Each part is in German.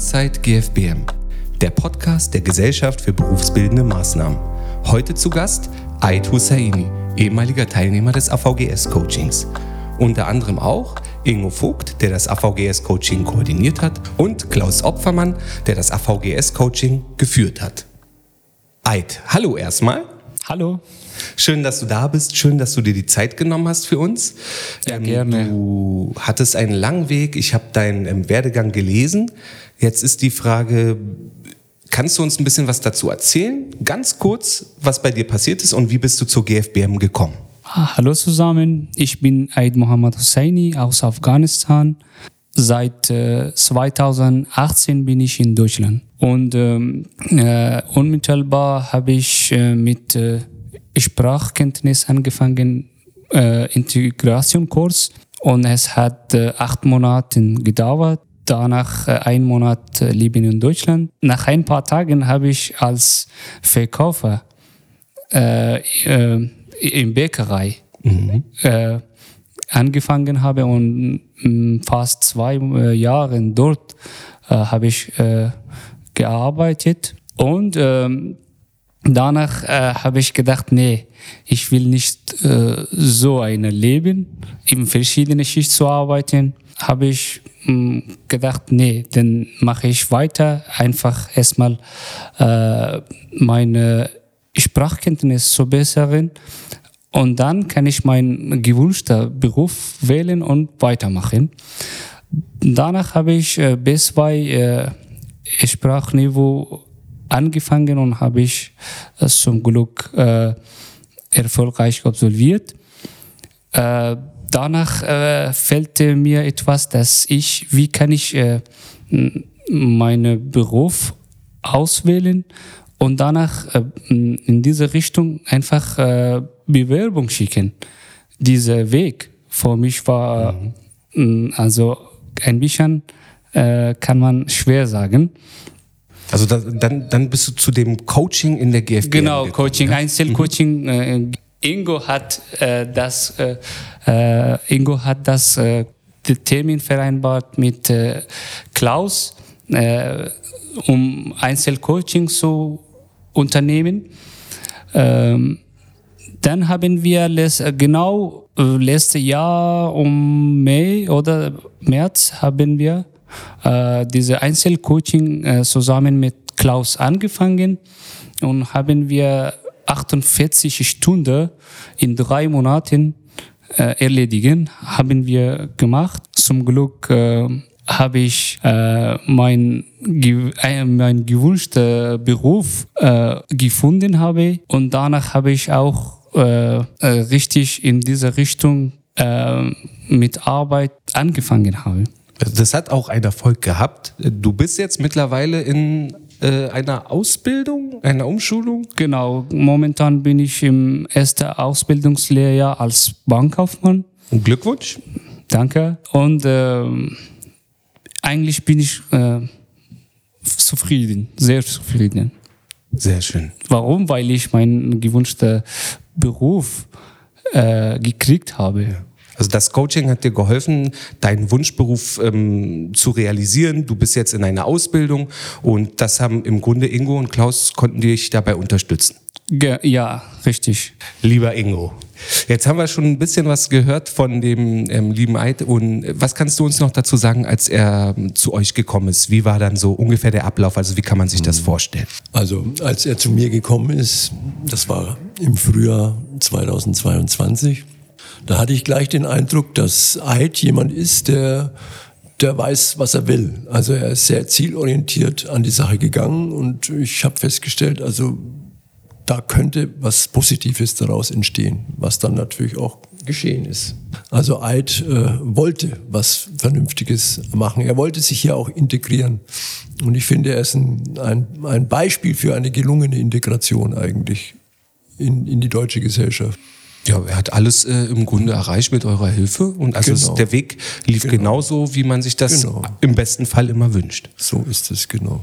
Inside GFBM, der Podcast der Gesellschaft für berufsbildende Maßnahmen. Heute zu Gast Ait Hussaini, ehemaliger Teilnehmer des AVGS-Coachings. Unter anderem auch Ingo Vogt, der das AVGS-Coaching koordiniert hat, und Klaus Opfermann, der das AVGS-Coaching geführt hat. Ait, hallo erstmal. Hallo. Schön, dass du da bist. Schön, dass du dir die Zeit genommen hast für uns. Ja, ähm, gerne. Du hattest einen langen Weg. Ich habe deinen ähm, Werdegang gelesen. Jetzt ist die Frage, kannst du uns ein bisschen was dazu erzählen? Ganz kurz, was bei dir passiert ist und wie bist du zur GFBM gekommen? Ah, hallo zusammen, ich bin Aid Mohammed Husseini aus Afghanistan. Seit äh, 2018 bin ich in Deutschland. Und ähm, äh, unmittelbar habe ich äh, mit äh, Sprachkenntnis angefangen, äh, Integrationskurs. Und es hat äh, acht Monate gedauert. Danach äh, ein Monat äh, Leben in Deutschland. Nach ein paar Tagen habe ich als Verkäufer äh, äh, in Bäckerei mhm. äh, angefangen habe und mh, fast zwei äh, Jahren dort äh, habe ich äh, gearbeitet und ähm, danach äh, habe ich gedacht, nee, ich will nicht äh, so ein Leben, in verschiedene Schichten zu arbeiten. Habe ich mh, gedacht, nee, dann mache ich weiter, einfach erstmal äh, meine Sprachkenntnis zu bessern und dann kann ich meinen gewünschten Beruf wählen und weitermachen. Danach habe ich äh, B2 äh, Sprachniveau angefangen und habe ich es zum Glück äh, erfolgreich absolviert. Äh, danach äh, fällte mir etwas, dass ich, wie kann ich äh, meinen Beruf auswählen und danach äh, in diese Richtung einfach äh, Bewerbung schicken. Dieser Weg für mich war mhm. also ein bisschen, äh, kann man schwer sagen. Also da, dann, dann bist du zu dem Coaching in der GFB. Genau, gekommen, Coaching, ja? Einzelcoaching. Mhm. Ingo hat äh, das, äh, äh, Ingo hat das äh, Termin vereinbart mit äh, Klaus, äh, um Einzelcoaching zu unternehmen. Ähm, dann haben wir les, genau äh, letztes Jahr um Mai oder März haben wir äh, diese Einzelcoaching äh, zusammen mit Klaus angefangen und haben wir 48 Stunden in drei Monaten äh, erledigen, haben wir gemacht. Zum Glück äh, habe ich äh, mein, äh, mein gewünschter Beruf äh, gefunden habe und danach habe ich auch äh, äh, richtig in diese Richtung äh, mit Arbeit angefangen habe. Das hat auch einen Erfolg gehabt. Du bist jetzt mittlerweile in äh, einer Ausbildung, einer Umschulung? Genau, momentan bin ich im ersten Ausbildungslehrjahr als Bankkaufmann. Glückwunsch. Danke. Und äh, eigentlich bin ich äh, zufrieden, sehr zufrieden. Sehr schön. Warum? Weil ich meinen gewünschten Beruf äh, gekriegt habe. Ja. Also das Coaching hat dir geholfen, deinen Wunschberuf ähm, zu realisieren. Du bist jetzt in einer Ausbildung und das haben im Grunde Ingo und Klaus konnten dich dabei unterstützen. Ja, richtig. Lieber Ingo, jetzt haben wir schon ein bisschen was gehört von dem ähm, lieben Eid. Und was kannst du uns noch dazu sagen, als er ähm, zu euch gekommen ist? Wie war dann so ungefähr der Ablauf? Also wie kann man sich das mhm. vorstellen? Also als er zu mir gekommen ist, das war im Frühjahr 2022, da hatte ich gleich den Eindruck, dass Eid jemand ist, der der weiß, was er will. Also er ist sehr zielorientiert an die Sache gegangen und ich habe festgestellt, also da könnte was Positives daraus entstehen, was dann natürlich auch geschehen ist. Also Eid äh, wollte was Vernünftiges machen. Er wollte sich hier auch integrieren. Und ich finde, er ist ein, ein, ein Beispiel für eine gelungene Integration eigentlich in, in die deutsche Gesellschaft. Ja, er hat alles äh, im Grunde erreicht mit eurer Hilfe und also genau. der Weg lief genau. genauso, wie man sich das genau. im besten Fall immer wünscht. So ist es, genau.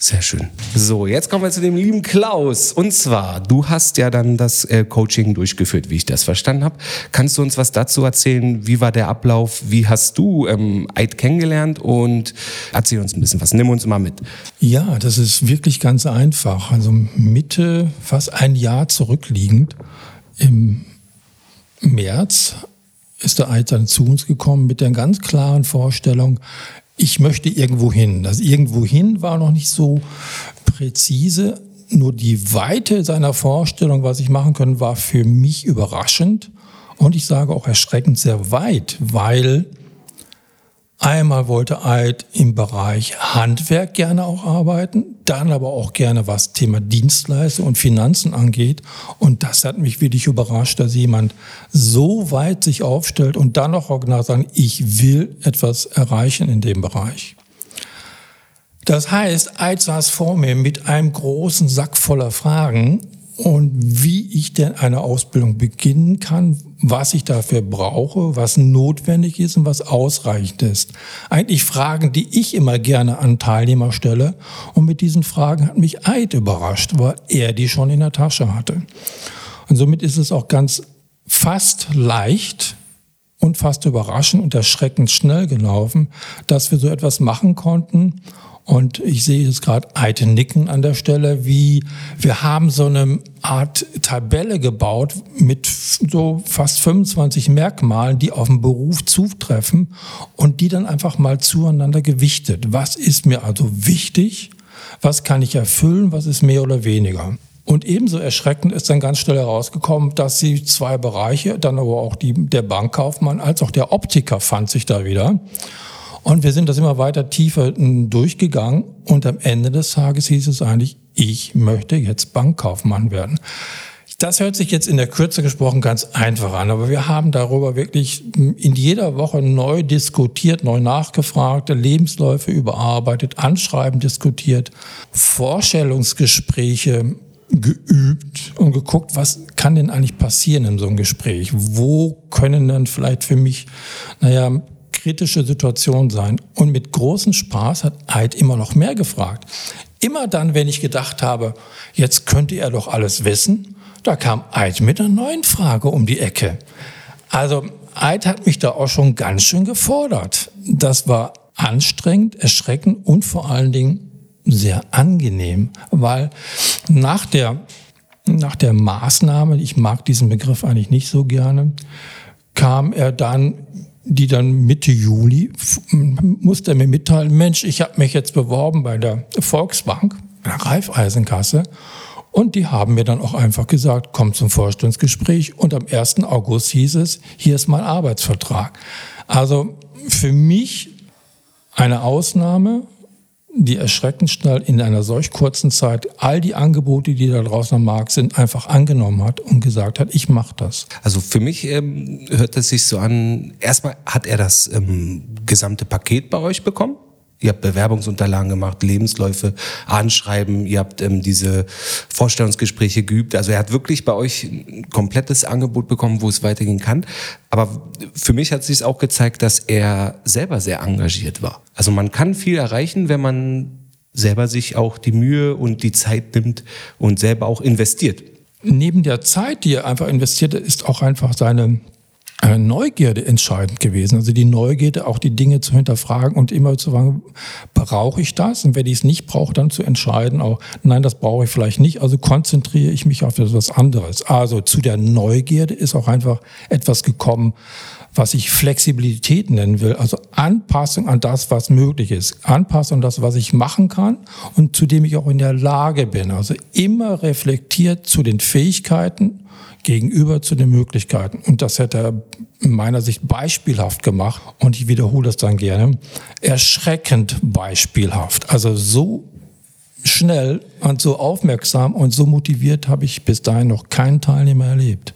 Sehr schön. So, jetzt kommen wir zu dem lieben Klaus. Und zwar, du hast ja dann das äh, Coaching durchgeführt, wie ich das verstanden habe. Kannst du uns was dazu erzählen? Wie war der Ablauf? Wie hast du ähm, Eid kennengelernt? Und erzähl uns ein bisschen was. Nimm uns mal mit. Ja, das ist wirklich ganz einfach. Also Mitte, fast ein Jahr zurückliegend, im März ist der Eid dann zu uns gekommen mit der ganz klaren Vorstellung, ich möchte irgendwo hin. Das irgendwo hin war noch nicht so präzise. Nur die Weite seiner Vorstellung, was ich machen können, war für mich überraschend. Und ich sage auch erschreckend sehr weit, weil Einmal wollte Eid im Bereich Handwerk gerne auch arbeiten, dann aber auch gerne was Thema Dienstleistung und Finanzen angeht. Und das hat mich wirklich überrascht, dass jemand so weit sich aufstellt und dann noch original sagen, ich will etwas erreichen in dem Bereich. Das heißt, Eid saß vor mir mit einem großen Sack voller Fragen und wie ich denn eine Ausbildung beginnen kann, was ich dafür brauche, was notwendig ist und was ausreichend ist. Eigentlich Fragen, die ich immer gerne an Teilnehmer stelle. Und mit diesen Fragen hat mich Eid überrascht, weil er die schon in der Tasche hatte. Und somit ist es auch ganz fast leicht und fast überraschend und erschreckend schnell gelaufen, dass wir so etwas machen konnten und ich sehe jetzt gerade Eite nicken an der Stelle, wie wir haben so eine Art Tabelle gebaut mit so fast 25 Merkmalen, die auf den Beruf zutreffen und die dann einfach mal zueinander gewichtet. Was ist mir also wichtig? Was kann ich erfüllen? Was ist mehr oder weniger? Und ebenso erschreckend ist dann ganz schnell herausgekommen, dass sie zwei Bereiche, dann aber auch die, der Bankkaufmann als auch der Optiker fand sich da wieder. Und wir sind das immer weiter tiefer durchgegangen und am Ende des Tages hieß es eigentlich, ich möchte jetzt Bankkaufmann werden. Das hört sich jetzt in der Kürze gesprochen ganz einfach an, aber wir haben darüber wirklich in jeder Woche neu diskutiert, neu nachgefragt, Lebensläufe überarbeitet, Anschreiben diskutiert, Vorstellungsgespräche geübt und geguckt, was kann denn eigentlich passieren in so einem Gespräch? Wo können dann vielleicht für mich, naja, kritische Situation sein. Und mit großem Spaß hat Eid immer noch mehr gefragt. Immer dann, wenn ich gedacht habe, jetzt könnte er doch alles wissen, da kam Eid mit einer neuen Frage um die Ecke. Also Eid hat mich da auch schon ganz schön gefordert. Das war anstrengend, erschreckend und vor allen Dingen sehr angenehm, weil nach der, nach der Maßnahme, ich mag diesen Begriff eigentlich nicht so gerne, kam er dann die dann Mitte Juli musste er mir mitteilen, Mensch, ich habe mich jetzt beworben bei der Volksbank, der Raiffeisenkasse. Und die haben mir dann auch einfach gesagt, komm zum Vorstellungsgespräch. Und am 1. August hieß es, hier ist mein Arbeitsvertrag. Also für mich eine Ausnahme, die erschreckend schnell in einer solch kurzen Zeit all die Angebote, die da draußen am Markt sind, einfach angenommen hat und gesagt hat, ich mache das. Also für mich ähm, hört es sich so an, erstmal hat er das ähm, gesamte Paket bei euch bekommen? Ihr habt Bewerbungsunterlagen gemacht, Lebensläufe, Anschreiben, ihr habt ähm, diese Vorstellungsgespräche geübt. Also er hat wirklich bei euch ein komplettes Angebot bekommen, wo es weitergehen kann. Aber für mich hat sich auch gezeigt, dass er selber sehr engagiert war. Also man kann viel erreichen, wenn man selber sich auch die Mühe und die Zeit nimmt und selber auch investiert. Neben der Zeit, die er einfach investiert, ist auch einfach seine Neugierde entscheidend gewesen. Also die Neugierde, auch die Dinge zu hinterfragen und immer zu fragen, brauche ich das? Und wenn ich es nicht brauche, dann zu entscheiden, auch, nein, das brauche ich vielleicht nicht. Also konzentriere ich mich auf etwas anderes. Also zu der Neugierde ist auch einfach etwas gekommen, was ich Flexibilität nennen will. Also Anpassung an das, was möglich ist. Anpassung an das, was ich machen kann und zu dem ich auch in der Lage bin. Also immer reflektiert zu den Fähigkeiten gegenüber zu den Möglichkeiten. Und das hätte er in meiner Sicht beispielhaft gemacht. Und ich wiederhole das dann gerne. Erschreckend beispielhaft. Also so schnell und so aufmerksam und so motiviert habe ich bis dahin noch keinen Teilnehmer erlebt.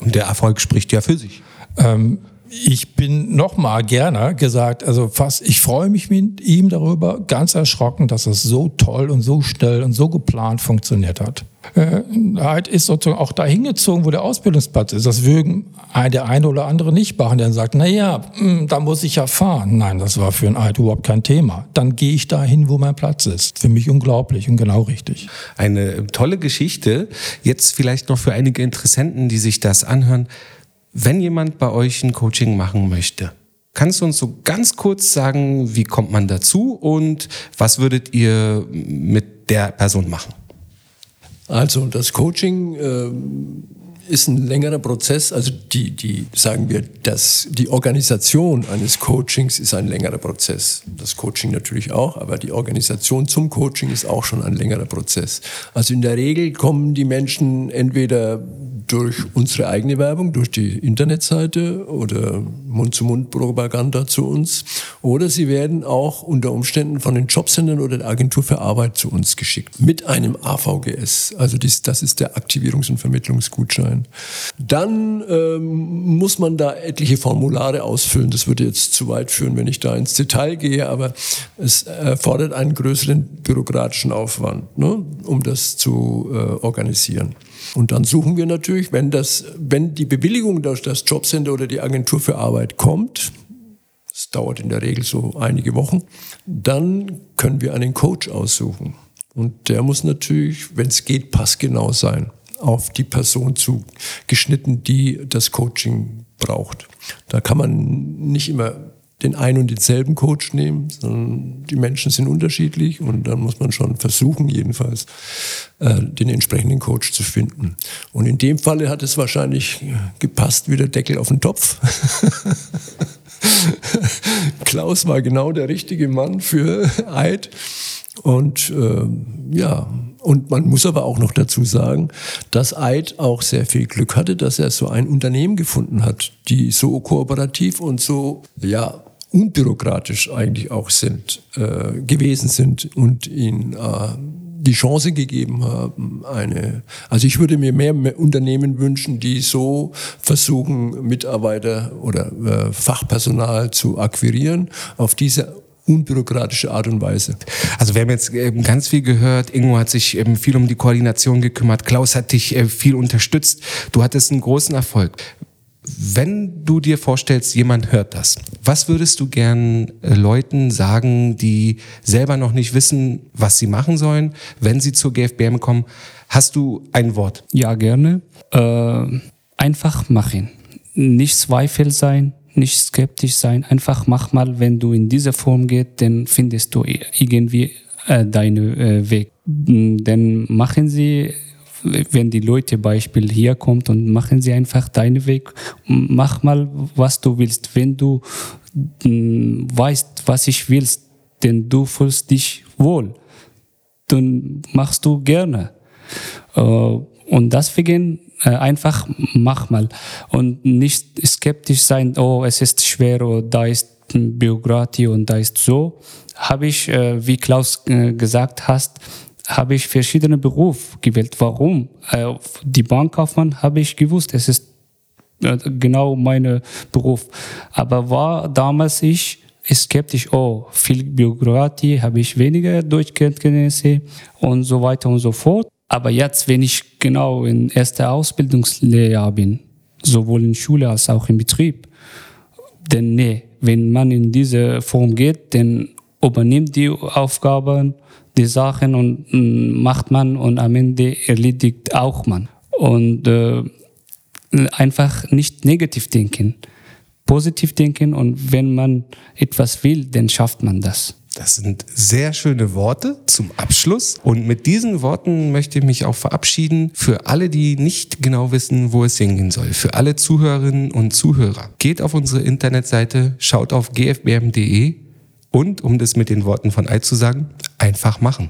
Und der Erfolg spricht ja für sich. Ähm, ich bin noch mal gerne gesagt, also fast, ich freue mich mit ihm darüber, ganz erschrocken, dass es so toll und so schnell und so geplant funktioniert hat. Äh, halt ist sozusagen auch dahin gezogen, wo der Ausbildungsplatz ist. Das würden der eine oder andere nicht machen, der dann sagt, na ja, hm, da muss ich ja fahren. Nein, das war für ein Eid überhaupt kein Thema. Dann gehe ich dahin, wo mein Platz ist. Für mich unglaublich und genau richtig. Eine tolle Geschichte. Jetzt vielleicht noch für einige Interessenten, die sich das anhören. Wenn jemand bei euch ein Coaching machen möchte, Kannst du uns so ganz kurz sagen, wie kommt man dazu und was würdet ihr mit der Person machen? Also das Coaching äh, ist ein längerer Prozess. Also die, die sagen wir, dass die Organisation eines Coachings ist ein längerer Prozess. Das Coaching natürlich auch, aber die Organisation zum Coaching ist auch schon ein längerer Prozess. Also in der Regel kommen die Menschen entweder durch unsere eigene Werbung, durch die Internetseite oder Mund-zu-Mund-Propaganda zu uns. Oder sie werden auch unter Umständen von den Jobcentern oder der Agentur für Arbeit zu uns geschickt. Mit einem AVGS. Also das ist der Aktivierungs- und Vermittlungsgutschein. Dann ähm, muss man da etliche Formulare ausfüllen. Das würde jetzt zu weit führen, wenn ich da ins Detail gehe. Aber es erfordert einen größeren bürokratischen Aufwand, ne, um das zu äh, organisieren. Und dann suchen wir natürlich, wenn, das, wenn die Bewilligung durch das Jobcenter oder die Agentur für Arbeit kommt, das dauert in der Regel so einige Wochen, dann können wir einen Coach aussuchen. Und der muss natürlich, wenn es geht, passgenau sein, auf die Person zugeschnitten, die das Coaching braucht. Da kann man nicht immer den einen und denselben Coach nehmen, sondern die Menschen sind unterschiedlich und dann muss man schon versuchen, jedenfalls äh, den entsprechenden Coach zu finden. Und in dem Falle hat es wahrscheinlich gepasst wie der Deckel auf den Topf. Klaus war genau der richtige Mann für Eid. Und äh, ja, und man muss aber auch noch dazu sagen, dass Eid auch sehr viel Glück hatte, dass er so ein Unternehmen gefunden hat, die so kooperativ und so ja unbürokratisch eigentlich auch sind, äh, gewesen sind und ihn äh, die Chance gegeben haben, eine, also ich würde mir mehr Unternehmen wünschen, die so versuchen, Mitarbeiter oder äh, Fachpersonal zu akquirieren, auf diese unbürokratische Art und Weise. Also wir haben jetzt ähm, ganz viel gehört. Ingo hat sich ähm, viel um die Koordination gekümmert. Klaus hat dich äh, viel unterstützt. Du hattest einen großen Erfolg. Wenn du dir vorstellst, jemand hört das, was würdest du gern äh, Leuten sagen, die selber noch nicht wissen, was sie machen sollen, wenn sie zur GFBM kommen? Hast du ein Wort? Ja, gerne. Äh, einfach machen. Nicht Zweifel sein, nicht skeptisch sein. Einfach mach mal, wenn du in diese Form gehst, dann findest du irgendwie äh, deinen äh, Weg. Dann machen sie wenn die Leute Beispiel hier kommt und machen sie einfach deinen Weg, mach mal, was du willst. Wenn du mm, weißt, was ich willst, denn du fühlst dich wohl, dann machst du gerne. Äh, und deswegen äh, einfach mach mal und nicht skeptisch sein, oh, es ist schwer oder da ist Bürokratie und da ist so. Habe ich, äh, wie Klaus gesagt hast, habe ich verschiedene Berufe gewählt. Warum? Äh, die Bankkaufmann habe ich gewusst, es ist äh, genau mein Beruf. Aber war damals ich skeptisch, oh, viel Bürokratie, habe ich weniger Deutschkenntnisse und so weiter und so fort. Aber jetzt, wenn ich genau in erster Ausbildungslehrjahr bin, sowohl in Schule als auch im Betrieb, denn nee, wenn man in diese Form geht, dann übernimmt die Aufgaben die Sachen und mm, macht man und am Ende erledigt auch man. Und äh, einfach nicht negativ denken, positiv denken und wenn man etwas will, dann schafft man das. Das sind sehr schöne Worte zum Abschluss. Und mit diesen Worten möchte ich mich auch verabschieden für alle, die nicht genau wissen, wo es hingehen soll. Für alle Zuhörerinnen und Zuhörer. Geht auf unsere Internetseite, schaut auf gfbm.de und, um das mit den Worten von Eid zu sagen, einfach machen.